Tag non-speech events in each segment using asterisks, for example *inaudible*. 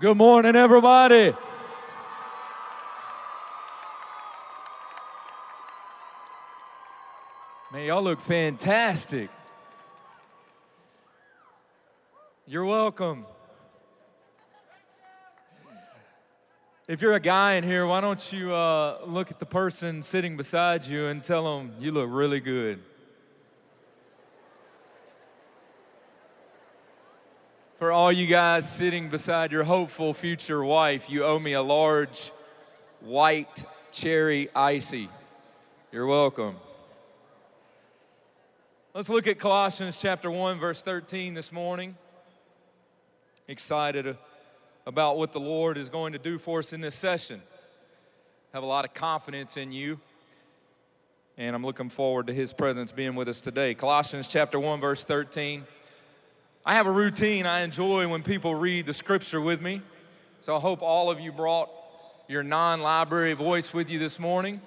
Good morning, everybody. Man, y'all look fantastic. You're welcome. If you're a guy in here, why don't you uh, look at the person sitting beside you and tell them you look really good? For all you guys sitting beside your hopeful future wife, you owe me a large white cherry icy. You're welcome. Let's look at Colossians chapter 1, verse 13 this morning. Excited about what the Lord is going to do for us in this session. Have a lot of confidence in you, and I'm looking forward to His presence being with us today. Colossians chapter 1, verse 13. I have a routine I enjoy when people read the scripture with me. So I hope all of you brought your non library voice with you this morning.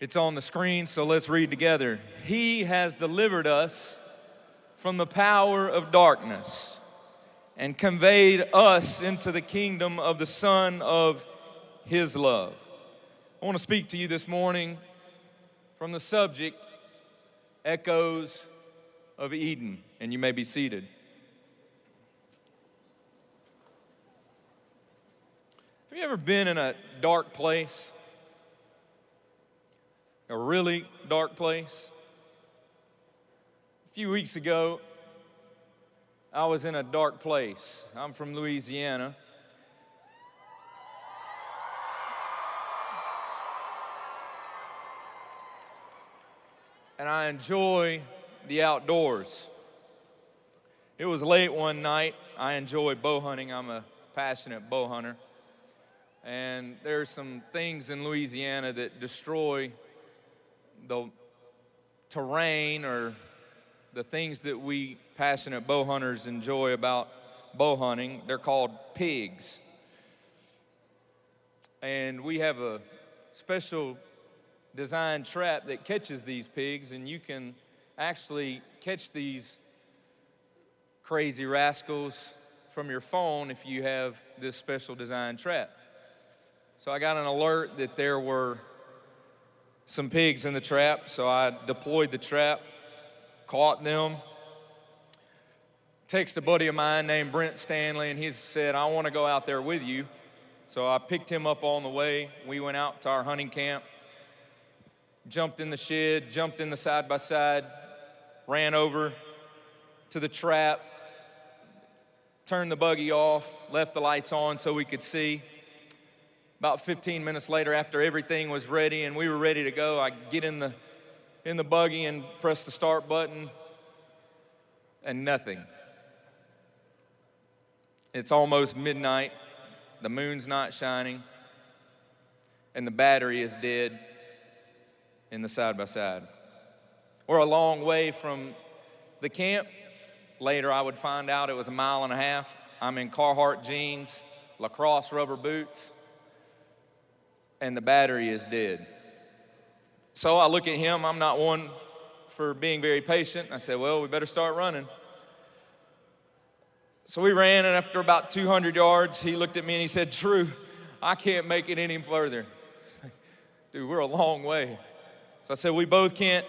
It's on the screen, so let's read together. He has delivered us from the power of darkness and conveyed us into the kingdom of the Son of His love. I want to speak to you this morning from the subject Echoes of Eden, and you may be seated. Have you ever been in a dark place? A really dark place? A few weeks ago, I was in a dark place. I'm from Louisiana. And I enjoy the outdoors. It was late one night. I enjoy bow hunting. I'm a passionate bow hunter. And there's some things in Louisiana that destroy the terrain or the things that we passionate bow hunters enjoy about bow hunting. They're called pigs. And we have a special design trap that catches these pigs, and you can actually catch these crazy rascals from your phone if you have this special design trap. So I got an alert that there were some pigs in the trap, so I deployed the trap, caught them. Text a buddy of mine named Brent Stanley, and he said, I want to go out there with you. So I picked him up on the way. We went out to our hunting camp, jumped in the shed, jumped in the side by side, ran over to the trap, turned the buggy off, left the lights on so we could see. About 15 minutes later, after everything was ready and we were ready to go, I get in the in the buggy and press the start button, and nothing. It's almost midnight, the moon's not shining, and the battery is dead in the side by side. We're a long way from the camp. Later, I would find out it was a mile and a half. I'm in Carhartt jeans, LaCrosse rubber boots, and the battery is dead. So I look at him. I'm not one for being very patient. I said, Well, we better start running. So we ran, and after about 200 yards, he looked at me and he said, Drew, I can't make it any further. *laughs* Dude, we're a long way. So I said, We both can't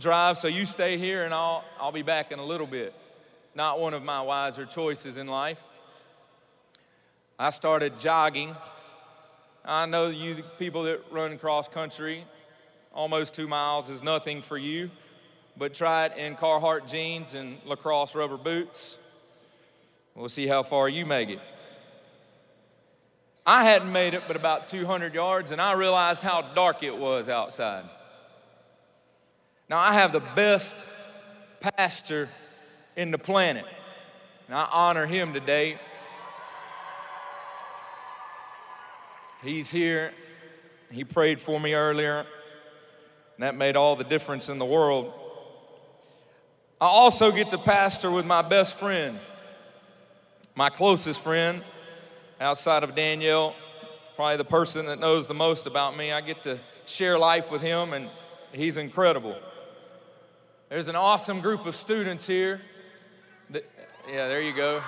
drive, so you stay here and I'll, I'll be back in a little bit. Not one of my wiser choices in life. I started jogging. I know you people that run cross country, almost two miles is nothing for you, but try it in Carhartt jeans and LaCrosse rubber boots. We'll see how far you make it. I hadn't made it but about 200 yards, and I realized how dark it was outside. Now, I have the best pastor in the planet, and I honor him today. He's here. He prayed for me earlier, and that made all the difference in the world. I also get to pastor with my best friend, my closest friend, outside of Danielle, probably the person that knows the most about me. I get to share life with him, and he's incredible. There's an awesome group of students here. Yeah, there you go.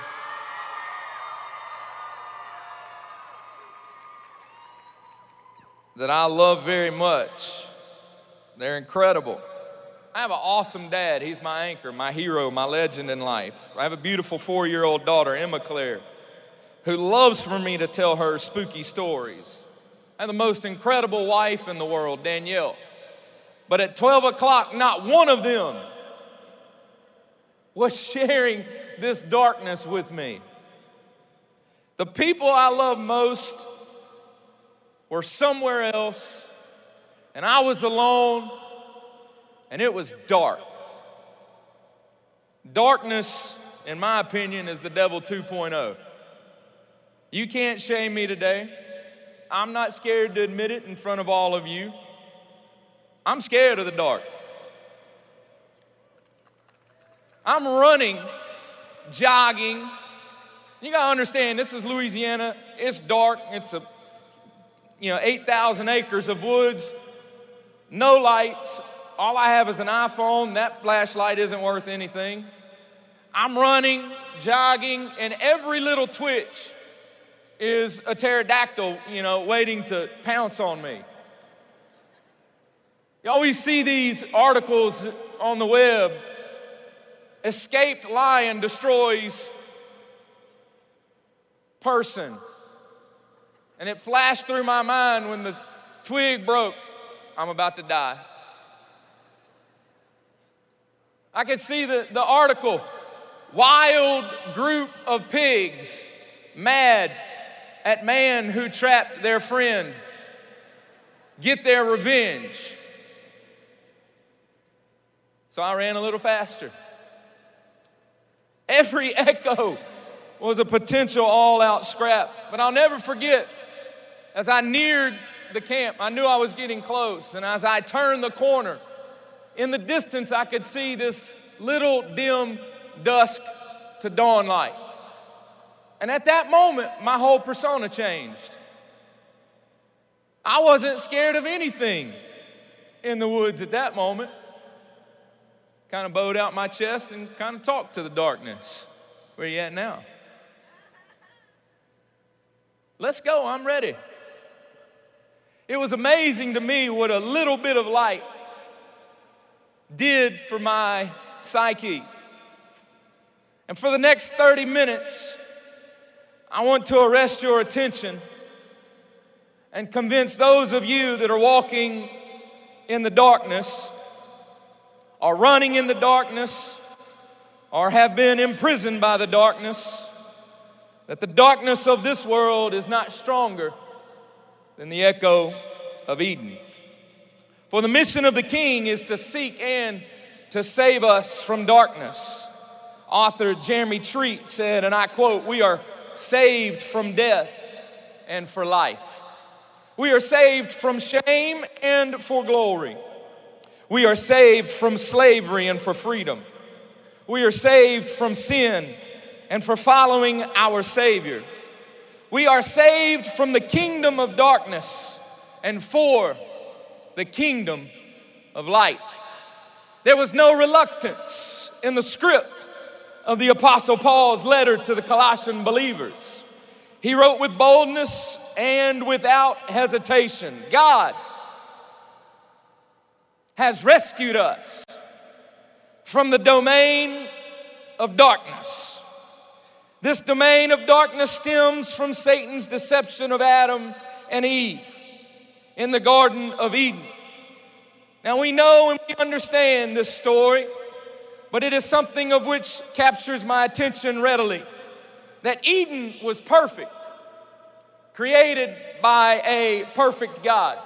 That I love very much. They're incredible. I have an awesome dad. He's my anchor, my hero, my legend in life. I have a beautiful four year old daughter, Emma Claire, who loves for me to tell her spooky stories. I have the most incredible wife in the world, Danielle. But at 12 o'clock, not one of them was sharing this darkness with me. The people I love most were somewhere else, and I was alone, and it was dark. Darkness, in my opinion, is the devil 2.0. You can't shame me today. I'm not scared to admit it in front of all of you. I'm scared of the dark. I'm running, jogging. You gotta understand, this is Louisiana. It's dark. It's a, you know, 8,000 acres of woods, no lights. All I have is an iPhone. That flashlight isn't worth anything. I'm running, jogging, and every little twitch is a pterodactyl, you know, waiting to pounce on me. You always see these articles on the web escaped lion destroys person. And it flashed through my mind when the twig broke, I'm about to die. I could see the, the article wild group of pigs mad at man who trapped their friend, get their revenge. So I ran a little faster. Every *laughs* echo was a potential all out scrap. But I'll never forget, as I neared the camp, I knew I was getting close. And as I turned the corner, in the distance, I could see this little dim dusk to dawn light. And at that moment, my whole persona changed. I wasn't scared of anything in the woods at that moment kind of bowed out my chest and kind of talked to the darkness. Where you at now? Let's go, I'm ready. It was amazing to me what a little bit of light did for my psyche. And for the next 30 minutes, I want to arrest your attention and convince those of you that are walking in the darkness are running in the darkness or have been imprisoned by the darkness, that the darkness of this world is not stronger than the echo of Eden. For the mission of the king is to seek and to save us from darkness. Author Jeremy Treat said, and I quote, We are saved from death and for life. We are saved from shame and for glory. We are saved from slavery and for freedom. We are saved from sin and for following our Savior. We are saved from the kingdom of darkness and for the kingdom of light. There was no reluctance in the script of the Apostle Paul's letter to the Colossian believers. He wrote with boldness and without hesitation God has rescued us from the domain of darkness. This domain of darkness stems from Satan's deception of Adam and Eve in the Garden of Eden. Now we know and we understand this story, but it is something of which captures my attention readily. That Eden was perfect, created by a perfect God.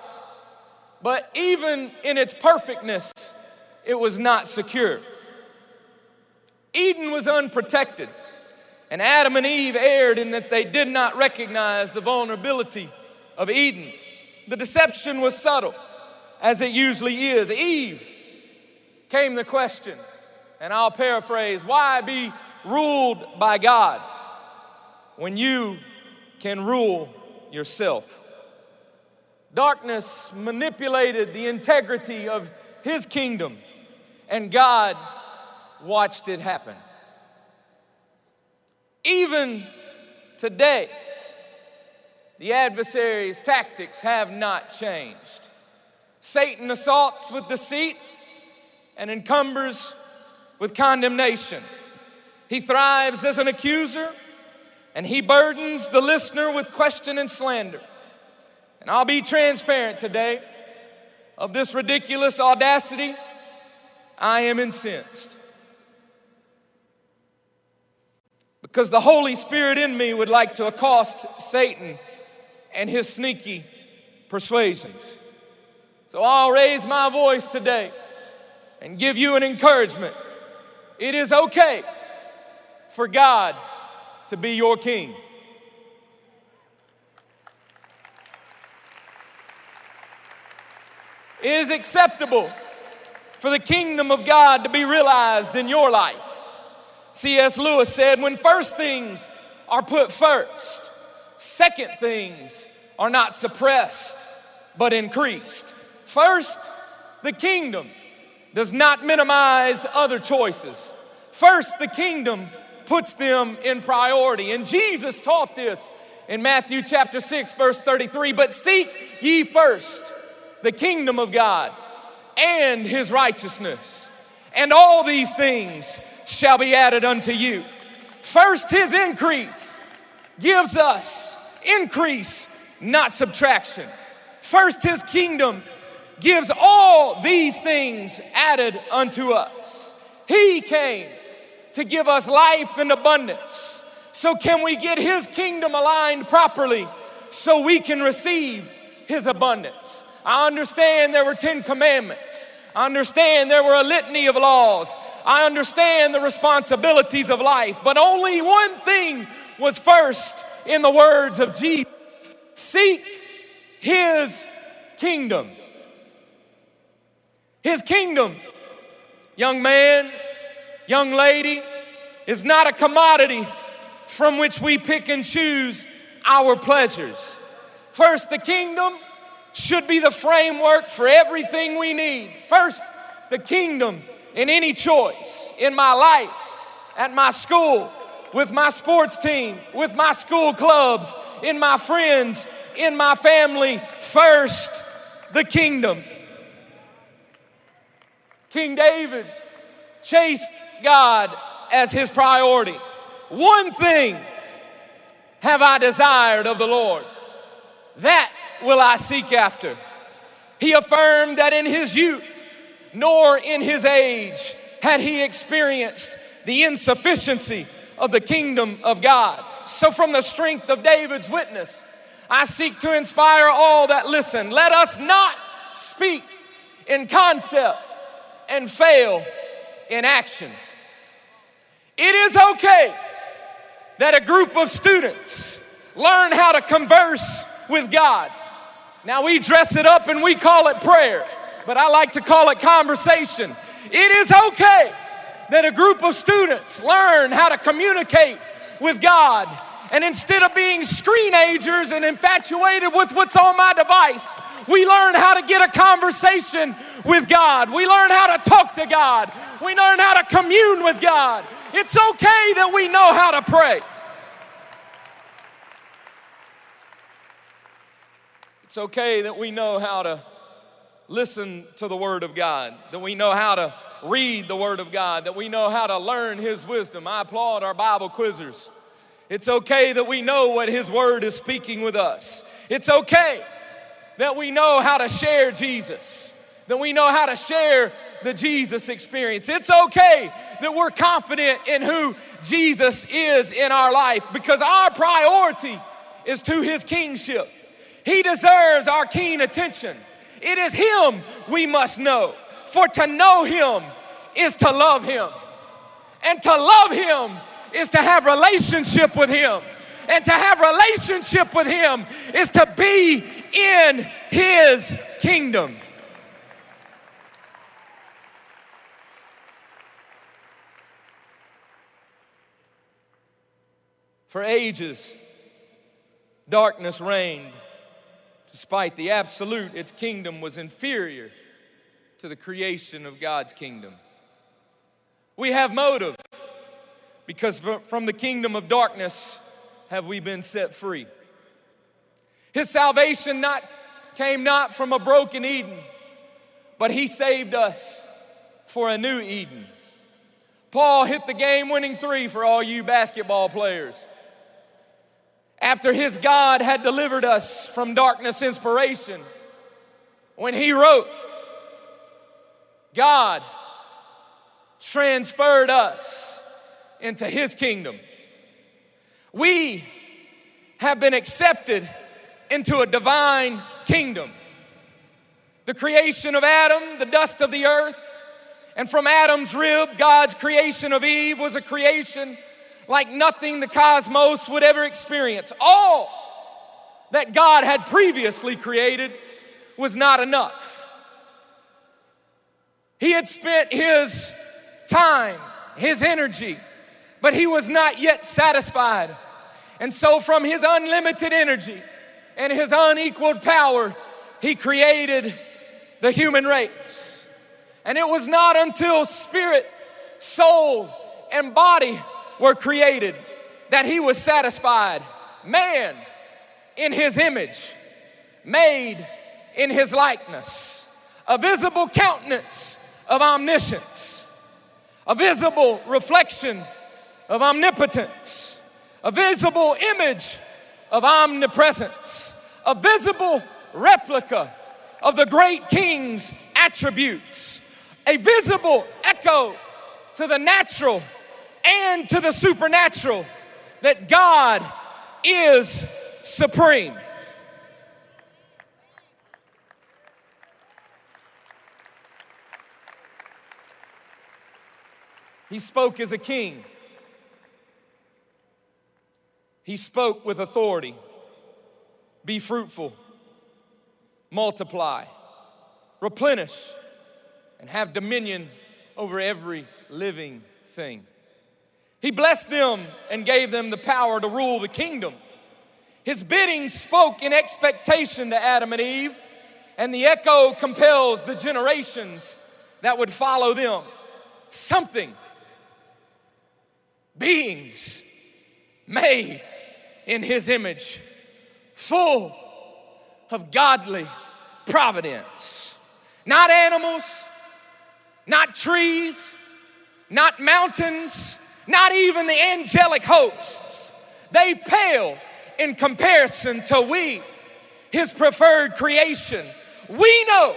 But even in its perfectness, it was not secure. Eden was unprotected, and Adam and Eve erred in that they did not recognize the vulnerability of Eden. The deception was subtle, as it usually is. Eve came the question, and I'll paraphrase why be ruled by God when you can rule yourself? Darkness manipulated the integrity of his kingdom, and God watched it happen. Even today, The adversary's tactics have not changed. Satan assaults with deceit and encumbers with condemnation. He thrives as an accuser and he burdens the listener with question and slander. And I'll be transparent today of this ridiculous audacity. I am incensed. Because the Holy Spirit in me would like to accost Satan and his sneaky persuasions. So I'll raise my voice today and give you an encouragement. It is okay for God to be your king. It is acceptable for the kingdom of God to be realized in your life. C.S. Lewis said, when first things are put first, second things are not suppressed but increased. First, the kingdom does not minimize other choices. First, the kingdom puts them in priority. And Jesus taught this in Matthew chapter 6, verse 33 But seek ye first the kingdom of God and his righteousness, and all these things shall be added unto you. First, his increase gives us increase, not subtraction. First, his kingdom gives all these things added unto us. He came to give us life in abundance. So, can we get his kingdom aligned properly so we can receive his abundance? I understand there were 10 commandments. I understand there were a litany of laws. I understand the responsibilities of life, but only one thing was first in the words of Jesus seek his kingdom. His kingdom, young man, young lady, is not a commodity from which we pick and choose our pleasures. First, the kingdom should be the framework for everything we need. First, the kingdom in any choice in my life, at my school, with my sports team, with my school clubs, in my friends, in my family. First, the kingdom. King David chased God as his priority. One thing have I desired of the Lord, that will I seek after. He affirmed that in his youth, nor in his age, had he experienced the insufficiency of the kingdom of God. So, from the strength of David's witness, I seek to inspire all that listen. Let us not speak in concept and fail in action. It is okay that a group of students learn how to converse with God. Now we dress it up and we call it prayer, but I like to call it conversation. It is okay that a group of students learn how to communicate with God. And instead of being screenagers and infatuated with what's on my device, we learn how to get a conversation with God. We learn how to talk to God. We learn how to commune with God. It's okay that we know how to pray. It's okay that we know how to listen to the Word of God, that we know how to read the Word of God, that we know how to learn His wisdom. I applaud our Bible quizzers. It's okay that we know what His Word is speaking with us. It's okay that we know how to share Jesus, that we know how to share the Jesus experience. It's okay that we're confident in who Jesus is in our life because our priority is to his kingship. He deserves our keen attention. It is him we must know. For to know him is to love him. And to love him is to have relationship with him. And to have relationship with him is to be in his kingdom. For ages, darkness reigned. Despite the absolute, its kingdom was inferior to the creation of God's kingdom. We have motive because from the kingdom of darkness have we been set free. His salvation not, came not from a broken Eden, but He saved us for a new Eden. Paul hit the game winning three for all you basketball players. After his God had delivered us from darkness inspiration, when he wrote, God transferred us into his kingdom. We have been accepted into a divine kingdom. The creation of Adam, the dust of the earth, and from Adam's rib, God's creation of Eve was a creation like nothing the cosmos would ever experience. All that God had previously created was not enough. He had spent his time, his energy, but he was not yet satisfied. And so, from his unlimited energy and his unequaled power, he created the human race. And it was not until spirit, soul, and body were created that he was satisfied. Man in his image, made in his likeness, a visible countenance of omniscience, a visible reflection of omnipotence, a visible image of omnipresence, a visible replica of the great king's attributes, a visible echo to the natural and to the supernatural that God is supreme. He spoke as a king. He spoke with authority. Be fruitful, multiply, replenish, and have dominion over every living thing. He blessed them and gave them the power to rule the kingdom. His bidding spoke in expectation to Adam and Eve, and the echo compels the generations that would follow them. Something, beings made in His image, full of godly providence. Not animals, not trees, not mountains not even the angelic hosts. They pale in comparison to we, his preferred creation. We know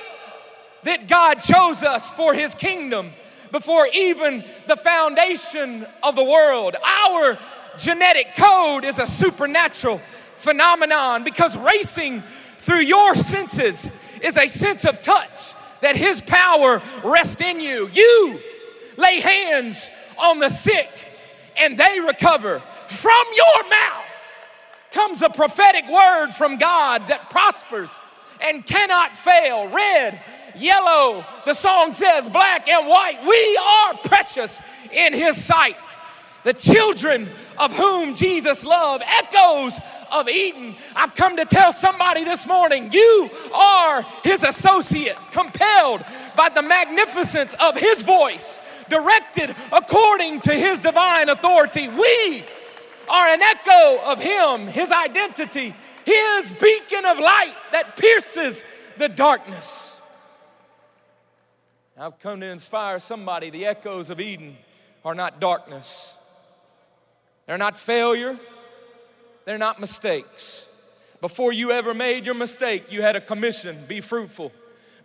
that God chose us for his kingdom before even the foundation of the world. Our genetic code is a supernatural phenomenon because racing through your senses is a sense of touch that his power rests in you. You lay hands on the sick and they recover. From your mouth comes a prophetic word from God that prospers and cannot fail. Red, yellow, the song says black and white. We are precious in His sight. The children of whom Jesus loved, echoes of Eden. I've come to tell somebody this morning you are His associate, compelled by the magnificence of His voice directed according to his divine authority. We are an echo of him, his identity, his beacon of light that pierces the darkness. I've come to inspire somebody. The echoes of Eden are not darkness, they're not failure, they're not mistakes. Before you ever made your mistake, you had a commission be fruitful,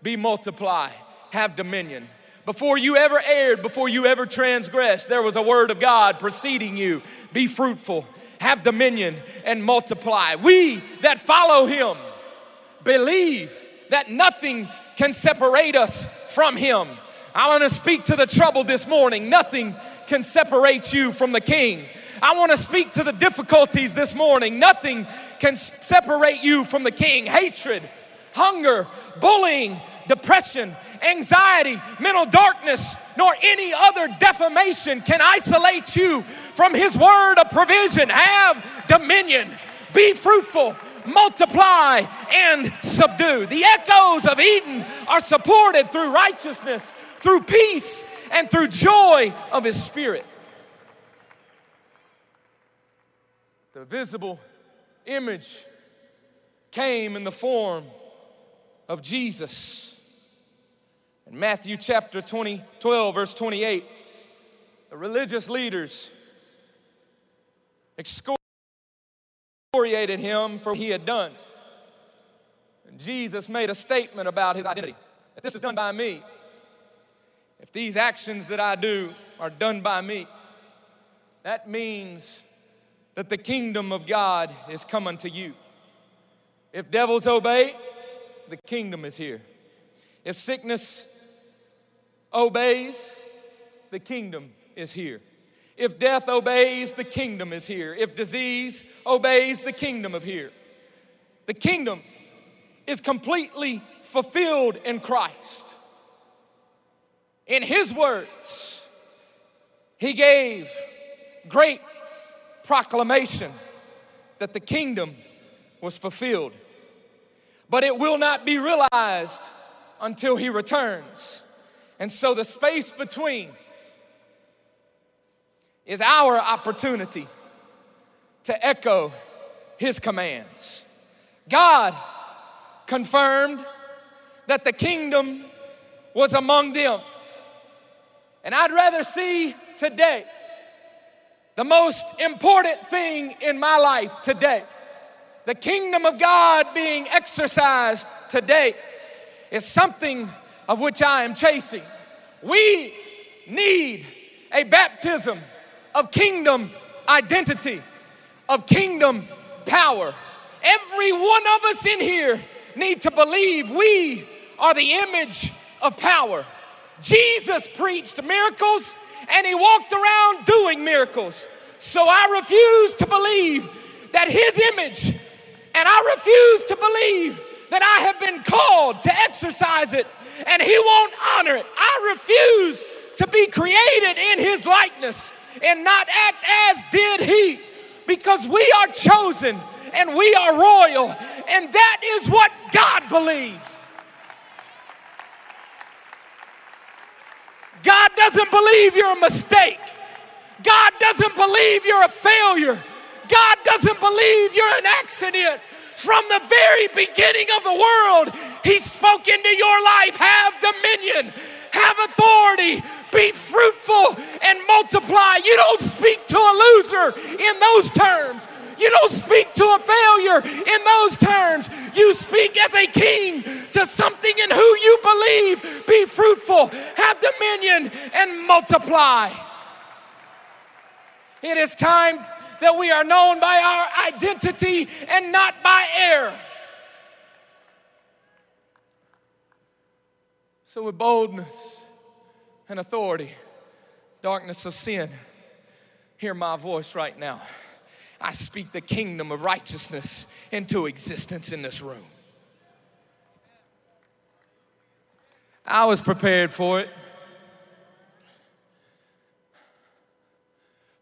be multiply, have dominion. Before you ever erred, before you ever transgressed, there was a word of God preceding you. Be fruitful, have dominion, and multiply. We that follow him believe that nothing can separate us from him. I want to speak to the trouble this morning. Nothing can separate you from the king. I want to speak to the difficulties this morning. Nothing can separate you from the king. Hatred, hunger, bullying, depression, anxiety, mental darkness, nor any other defamation can isolate you from His word of provision. Have dominion, be fruitful, multiply, and subdue. The echoes of Eden are supported through righteousness, through peace, and through joy of His Spirit. The visible image came in the form of Jesus. In Matthew chapter 20, 12, verse 28, the religious leaders excoriated him for what he had done. And Jesus made a statement about his identity that this is done by me. If these actions that I do are done by me, that means that the kingdom of God is come unto you. If devils obey, the kingdom is here. If sickness obeys, the kingdom is here. If death obeys, the kingdom is here. If disease obeys, the kingdom of here. The kingdom is completely fulfilled in Christ. In his words, he gave great proclamation that the kingdom was fulfilled. But it will not be realized until he returns. And so the space between is our opportunity to echo his commands. God confirmed that the kingdom was among them. And I'd rather see today the most important thing in my life today, the kingdom of God being exercised today, is something of which I am chasing. We need a baptism of kingdom identity, of kingdom power. Every one of us in here need to believe we are the image of power. Jesus preached miracles and he walked around doing miracles. So I refuse to believe that his image, and I refuse to believe that I have been called to exercise it and he won't honor it. I refuse to be created in his likeness and not act as did he because we are chosen and we are royal, and that is what God believes. God doesn't believe you're a mistake. God doesn't believe you're a failure. God doesn't believe you're an accident. From the very beginning of the world, He spoke into your life have dominion, have authority, be fruitful, and multiply. You don't speak to a loser in those terms. You don't speak to a failure in those terms. You speak as a king to something in who you believe. Be fruitful, have dominion, and multiply. It is time that we are known by our identity and not by air. So, with boldness and authority, darkness of sin, hear my voice right now. I speak the kingdom of righteousness into existence in this room. I was prepared for it.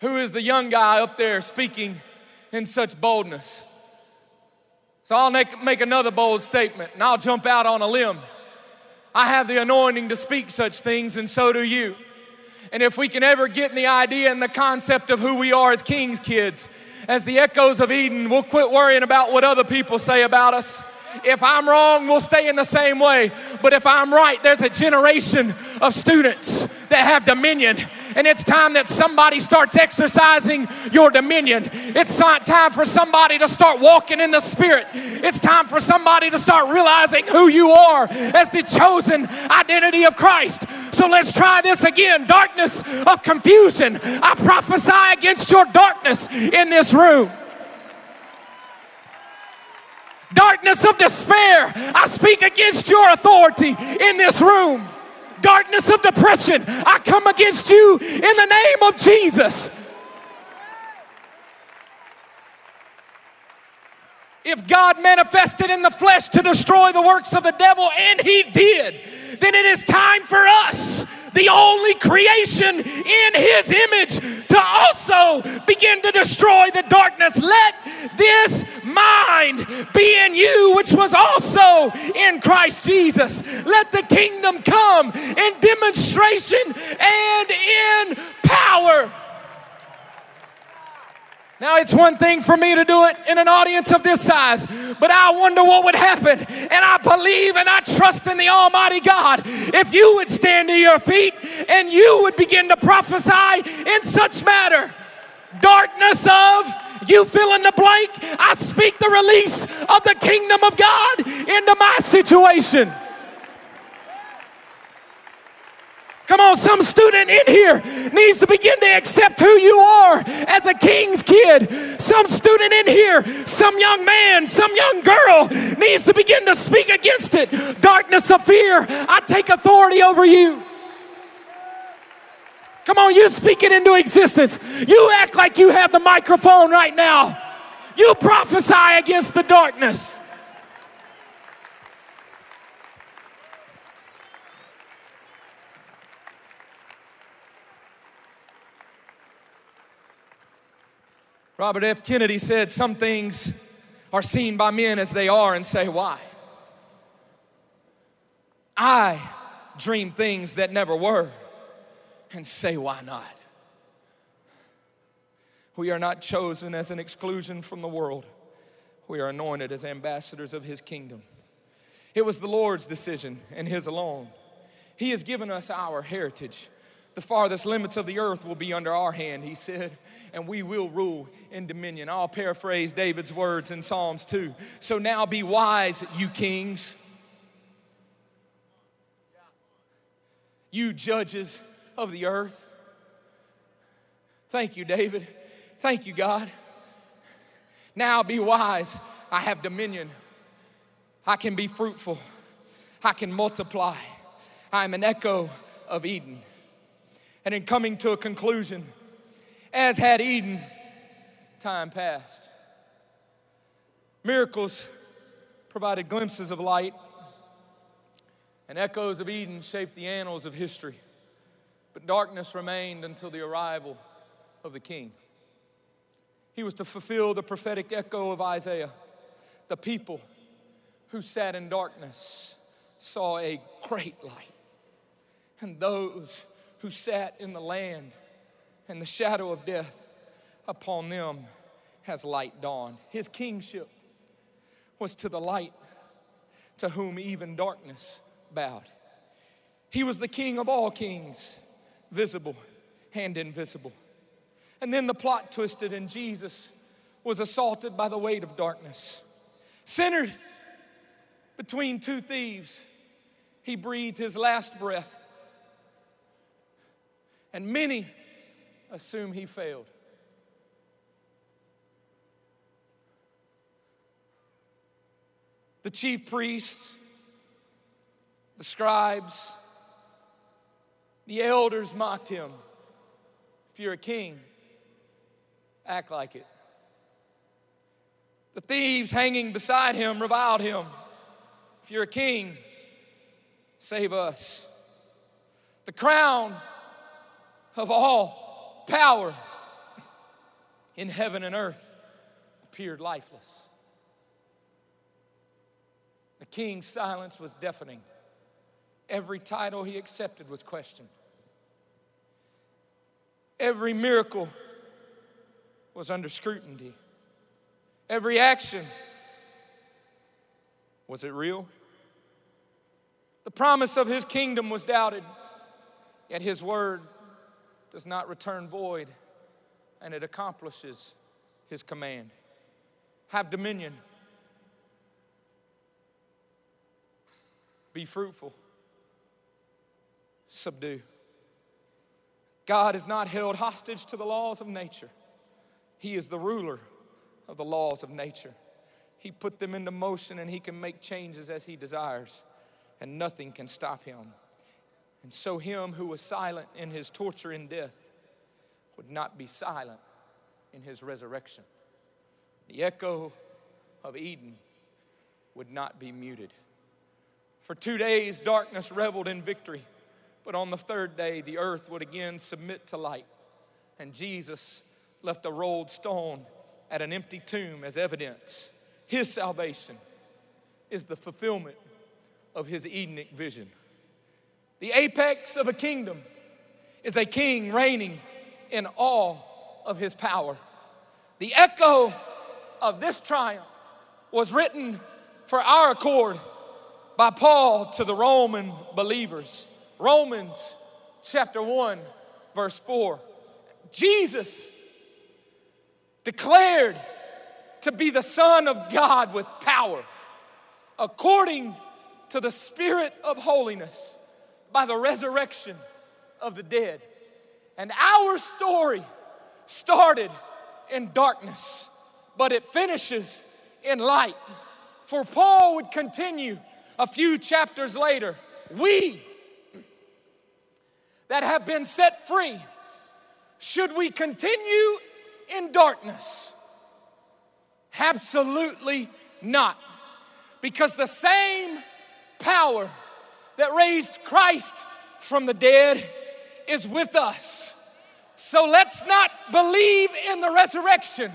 Who is the young guy up there speaking in such boldness? So I'll make, make another bold statement and I'll jump out on a limb. I have the anointing to speak such things, and so do you. And if we can ever get in the idea and the concept of who we are as king's kids, as the echoes of Eden, we'll quit worrying about what other people say about us. If I'm wrong, we'll stay in the same way. But if I'm right, there's a generation of students that have dominion and it's time that somebody starts exercising your dominion. It's time for somebody to start walking in the Spirit. It's time for somebody to start realizing who you are as the chosen identity of Christ. So let's try this again. Darkness of confusion. I prophesy against your darkness in this room darkness of despair, I speak against your authority in this room darkness of depression, I come against you in the name of Jesus. If God manifested in the flesh to destroy the works of the devil, and he did, then it is time for us the only creation in his image, to also begin to destroy the darkness. Let this mind be in you, which was also in Christ Jesus. Let the kingdom come in demonstration and in power. Now, it's one thing for me to do it in an audience of this size, but I wonder what would happen. And I believe and I trust in the Almighty God if you would stand to your feet and you would begin to prophesy in such matter. Darkness of you fill in the blank. I speak the release of the kingdom of God into my situation. Come on, some student in here needs to begin to accept who you are as a king's kid. Some student in here, some young man, some young girl needs to begin to speak against it. Darkness of fear, I take authority over you. Come on, you speak it into existence. You act like you have the microphone right now. You prophesy against the darkness. Robert F. Kennedy said, Some things are seen by men as they are and say, Why? I dream things that never were and say, Why not? We are not chosen as an exclusion from the world, we are anointed as ambassadors of His kingdom. It was the Lord's decision and His alone. He has given us our heritage. The farthest limits of the earth will be under our hand, he said, and we will rule in dominion. I'll paraphrase David's words in Psalms 2. So now be wise, you kings, you judges of the earth. Thank you, David. Thank you, God. Now be wise. I have dominion. I can be fruitful. I can multiply. I am an echo of Eden and in coming to a conclusion, as had Eden, time passed. Miracles provided glimpses of light, and echoes of Eden shaped the annals of history. But darkness remained until the arrival of the king. He was to fulfill the prophetic echo of Isaiah. The people who sat in darkness saw a great light, and those who sat in the land and the shadow of death, upon them has light dawned. His kingship was to the light to whom even darkness bowed. He was the king of all kings, visible and invisible. And then the plot twisted, and Jesus was assaulted by the weight of darkness. Centered between two thieves, he breathed his last breath and many assume he failed. The chief priests, the scribes, the elders mocked him. If you're a king, act like it. The thieves hanging beside him reviled him. If you're a king, save us. The crown of all power in heaven and earth appeared lifeless. The king's silence was deafening. Every title he accepted was questioned. Every miracle was under scrutiny. Every action was it real? The promise of his kingdom was doubted, yet his word does not return void, and it accomplishes his command. Have dominion. Be fruitful. Subdue. God is not held hostage to the laws of nature. He is the ruler of the laws of nature. He put them into motion and he can make changes as he desires, and nothing can stop him. And so, him who was silent in his torture and death would not be silent in his resurrection. The echo of Eden would not be muted. For two days, darkness reveled in victory, but on the third day, the earth would again submit to light, and Jesus left a rolled stone at an empty tomb as evidence. His salvation is the fulfillment of his Edenic vision. The apex of a kingdom is a king reigning in all of his power. The echo of this triumph was written for our accord by Paul to the Roman believers. Romans chapter 1, verse 4. Jesus declared to be the Son of God with power, according to the Spirit of holiness, by the resurrection of the dead. And our story started in darkness, but it finishes in light. For Paul would continue a few chapters later. We that have been set free, should we continue in darkness? Absolutely not. Because the same power that raised Christ from the dead is with us. So let's not believe in the resurrection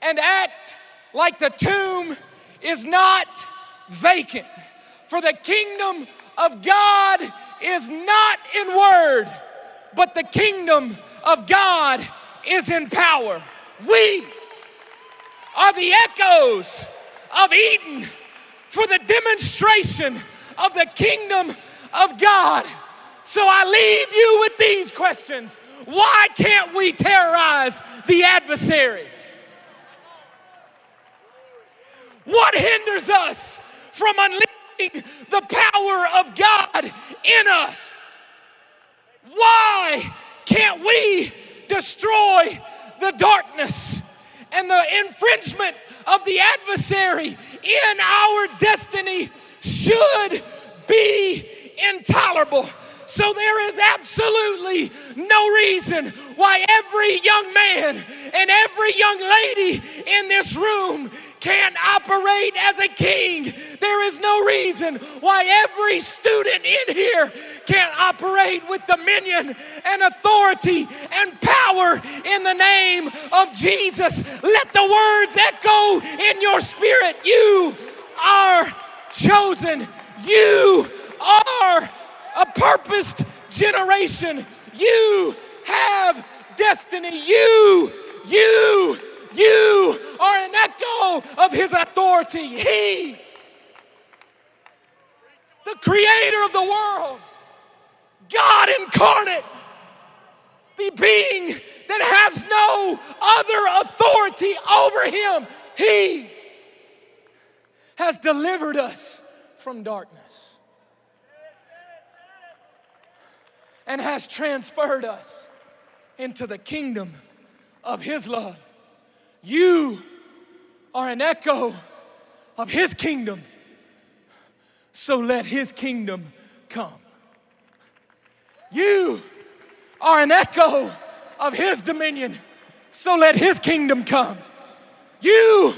and act like the tomb is not vacant. For the kingdom of God is not in word, but the kingdom of God is in power. We are the echoes of Eden for the demonstration of the kingdom of God. So I leave you with these questions. Why can't we terrorize the adversary? What hinders us from unleashing the power of God in us? Why can't we destroy the darkness and the infringement of the adversary in our destiny should be intolerable. So there is absolutely no reason why every young man and every young lady in this room can't operate as a king. There is no reason why every student in here can't operate with dominion and authority and power in the name of Jesus. Let the words echo in your spirit. You are chosen. You are a purposed generation. You have destiny. You, you, you are an echo of His authority. He, the creator of the world, God incarnate, the being that has no other authority over Him, He has delivered us from darkness and has transferred us into the kingdom of His love. You are an echo of His kingdom, so let His kingdom come. You are an echo of His dominion, so let His kingdom come. You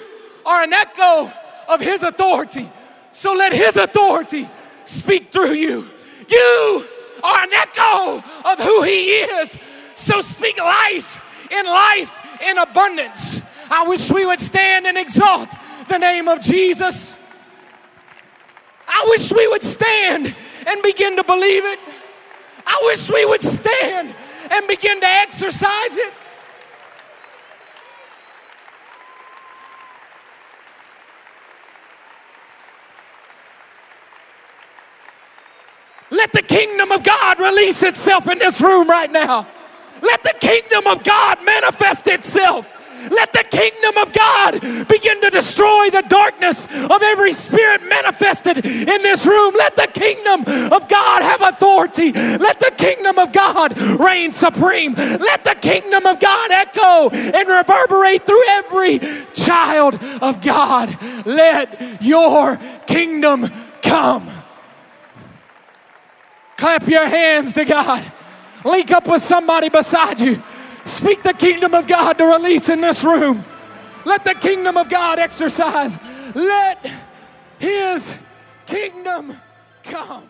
are an echo of His authority, so let His authority speak through you. You are an echo of who He is, so speak life in life in abundance. I wish we would stand and exalt the name of Jesus. I wish we would stand and begin to believe it. I wish we would stand and begin to exercise it. Let the kingdom of God release itself in this room right now. Let the kingdom of God manifest itself. Let the kingdom of God begin to destroy the darkness of every spirit manifested in this room. Let the kingdom of God have authority. Let the kingdom of God reign supreme. Let the kingdom of God echo and reverberate through every child of God. Let your kingdom come. Clap your hands to God. Link up with somebody beside you. Speak the kingdom of God to release in this room. Let the kingdom of God exercise. Let his kingdom come.